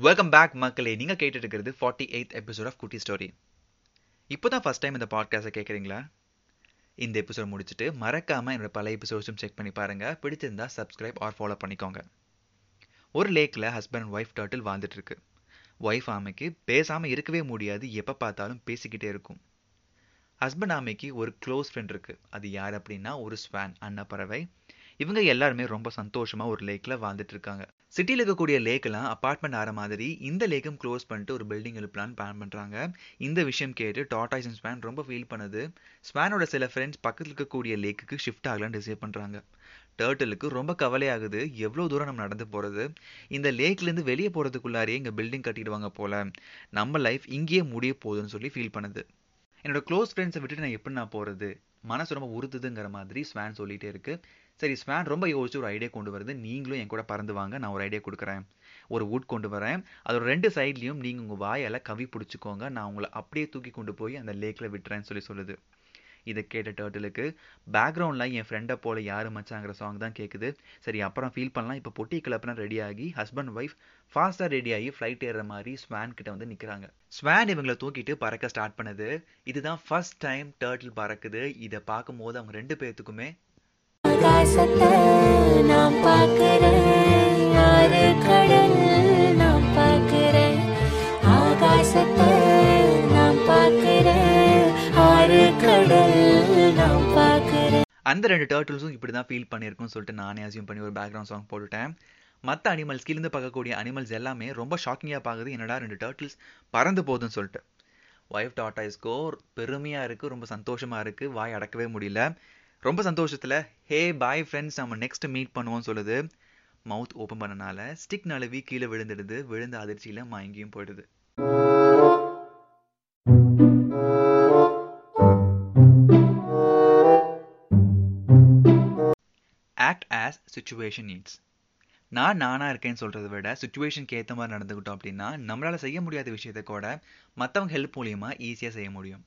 Welcome back மக்களே. நீங்கள் கேட்டுட்டு இருக்கிறது ஃபார்ட்டி எயித் எபிசோட் ஆஃப் குட்டி ஸ்டோரி இப்போ தான் ஃபஸ்ட் டைம் இந்த பாட்காஸ்ட்டை கேட்குறீங்களா? இந்த எபிசோட் முடிச்சுட்டு மறக்காமல் என்னோட பழைய எபிசோட்ஸும் செக் பண்ணி பாருங்கள் பிடிச்சிருந்தா சப்ஸ்கிரைப் ஆர் ஃபாலோ பண்ணிக்கோங்க. ஒரு லேக்கில் ஹஸ்பண்ட் அண்ட் ஒய்ஃப் டர்ட்டில் வாழ்ந்துட்டுருக்கு. ஒய்ஃப் ஆமைக்கு பேசாமல் இருக்கவே முடியாது. எப்போ பார்த்தாலும் பேசிக்கிட்டே இருக்கும். ஹஸ்பண்ட் ஆமைக்கு ஒரு க்ளோஸ் ஃப்ரெண்ட் இருக்குது அது யார் அப்படின்னா? ஒரு ஸ்வான் அன்னப்பறவை. இவங்க எல்லாருமே ரொம்ப சந்தோஷமா ஒரு லேக்ல வாழ்ந்துட்டு இருக்காங்க சிட்டியில் இருக்கக்கூடிய லேக்கெல்லாம் அப்பார்ட்மெண்ட் ஆற மாதிரி இந்த லேக்கும் க்ளோஸ் பண்ணிட்டு ஒரு பில்டிங் எழுப்பலான்னு பிளான் பண்ணுறாங்க இந்த விஷயம் கேட்டு டாட்டாய்ஸ் அண்ட் ஸ்பேன் ரொம்ப ஃபீல் பண்ணுது. ஸ்பேனோட சில ஃப்ரெண்ட்ஸ் பக்கத்தில் இருக்கக்கூடிய லேக்குக்கு ஷிஃப்ட் ஆகலான்னு டிசைட் பண்ணுறாங்க டேர்ட்டலுக்கு ரொம்ப கவலையாகுது. எவ்வளோ தூரம் நம்ம நடந்து போகிறது இந்த லேக்லேருந்து வெளியே போகிறதுக்குள்ளாரியே இங்கே பில்டிங் கட்டிடுவாங்க போல. நம்ம லைஃப் இங்கேயே முடிய போகுதுன்னு சொல்லி ஃபீல் பண்ணுது. என்னோட க்ளோஸ் ஃப்ரெண்ட்ஸை விட்டுட்டு நான் எப்படி நான் போகிறது மனசு ரொம்ப உறுத்துதுங்கிற மாதிரி ஸ்வேன் சொல்லிட்டே இருக்கு. சரி ஸ்வேன் ரொம்ப யோசிச்சு ஒரு ஐடியா கொண்டு வருது. நீங்களும் என் கூட பறந்து வாங்க நான் ஒரு ஐடியா கொடுக்குறேன். ஒரு வுட் கொண்டு வரேன். அதோட ரெண்டு சைட்லையும் நீங்கள் உங்கள் வாயால் கவி பிடிச்சிக்கோங்க. நான் உங்களை அப்படியே தூக்கி கொண்டு போய் அந்த லேக்கில் விட்டுறேன்னு சொல்லி சொல்லுது. இதை கேட்ட டேர்ட்டிலுக்கு. பேக்ரவுண்டில் என் ஃப்ரெண்டை போல யாரு மச்சாங்கிற சாங் தான் கேட்குது சரி அப்புறம் ஃபீல் பண்ணலாம். இப்போ பொட்டி கிளப்புனா ரெடி ஆகி ஹஸ்பண்ட் ஒய்ஃப் ஃபாஸ்ட்டாக ரெடி ஆகி ஃப்ளைட் ஏறுற மாதிரி ஸ்வான் கிட்ட வந்து நிற்கிறாங்க ஸ்வான் இவங்களை தூக்கிட்டு பறக்க ஸ்டார்ட் பண்ணுது. இதுதான் ஃபர்ஸ்ட் டைம் டேர்ட்டில் பறக்குது. இதை பார்க்கும்போது அவங்க ரெண்டு பேர்த்துக்குமே நான் பார்க்கிறேன் அந்த ரெண்டு டேர்ட்டில்ஸும் இப்படி தான் ஃபீல் பண்ணியிருக்கும்னு சொல்லிட்டு நானே அசியூம் பண்ணி ஒரு பேக்ரவுண்ட் சாங் போட்டுட்டேன். மற்ற அனிமல்ஸ் கீழேருந்து பார்க்கக்கூடிய அனிமல்ஸ் எல்லாமே ரொம்ப ஷாக்கிங்காக பார்க்குது. என்னடா ரெண்டு டேர்ட்டில்ஸ் பறந்து போகுதுன்னு சொல்லிட்டு. ஒய்ஃப் டாட்டாய்ஸ்கோ பெருமையாக இருக்குது ரொம்ப சந்தோஷமாக இருக்குது வாய் அடக்கவே முடியல. ரொம்ப சந்தோஷத்தில் ஹே பாய் ஃப்ரெண்ட்ஸ் நம்ம நெக்ஸ்ட் மீட் பண்ணுவோம்னு சொல்லுது. மவுத் ஓப்பன் பண்ணனால ஸ்டிக் நழுவி கீழே விழுந்துடுது. விழுந்த அதிர்ச்சியில் மயங்கியும் போயிடுது. ஆக்ட் ஆஸ் சுச்சுவேஷன் நீட்ஸ் நான் நானாக இருக்கேன்னு சொல்கிறத விட சுச்சுவேஷனுக்கு ஏற்ற மாதிரி நடந்துக்கிட்டோம் அப்படின்னா நம்மளால் செய்ய முடியாத விஷயத்தை கூட மற்றவங்க ஹெல்ப் மூலியமாக ஈஸியாக செய்ய முடியும்.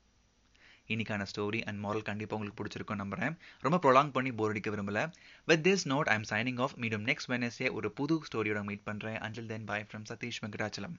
இன்னைக்கான ஸ்டோரி அண்ட் மாரல் கண்டிப்பாக உங்களுக்கு பிடிச்சிருக்கும் நம்புறேன். ரொம்ப ப்ரொலாங் பண்ணி போர் அடிக்க விரும்பல. With this note I'm signing off medium next Wednesday ஒரு புது ஸ்டோரியோட மீட் பண்ணுறேன் until then bye from Satish Venkatachalam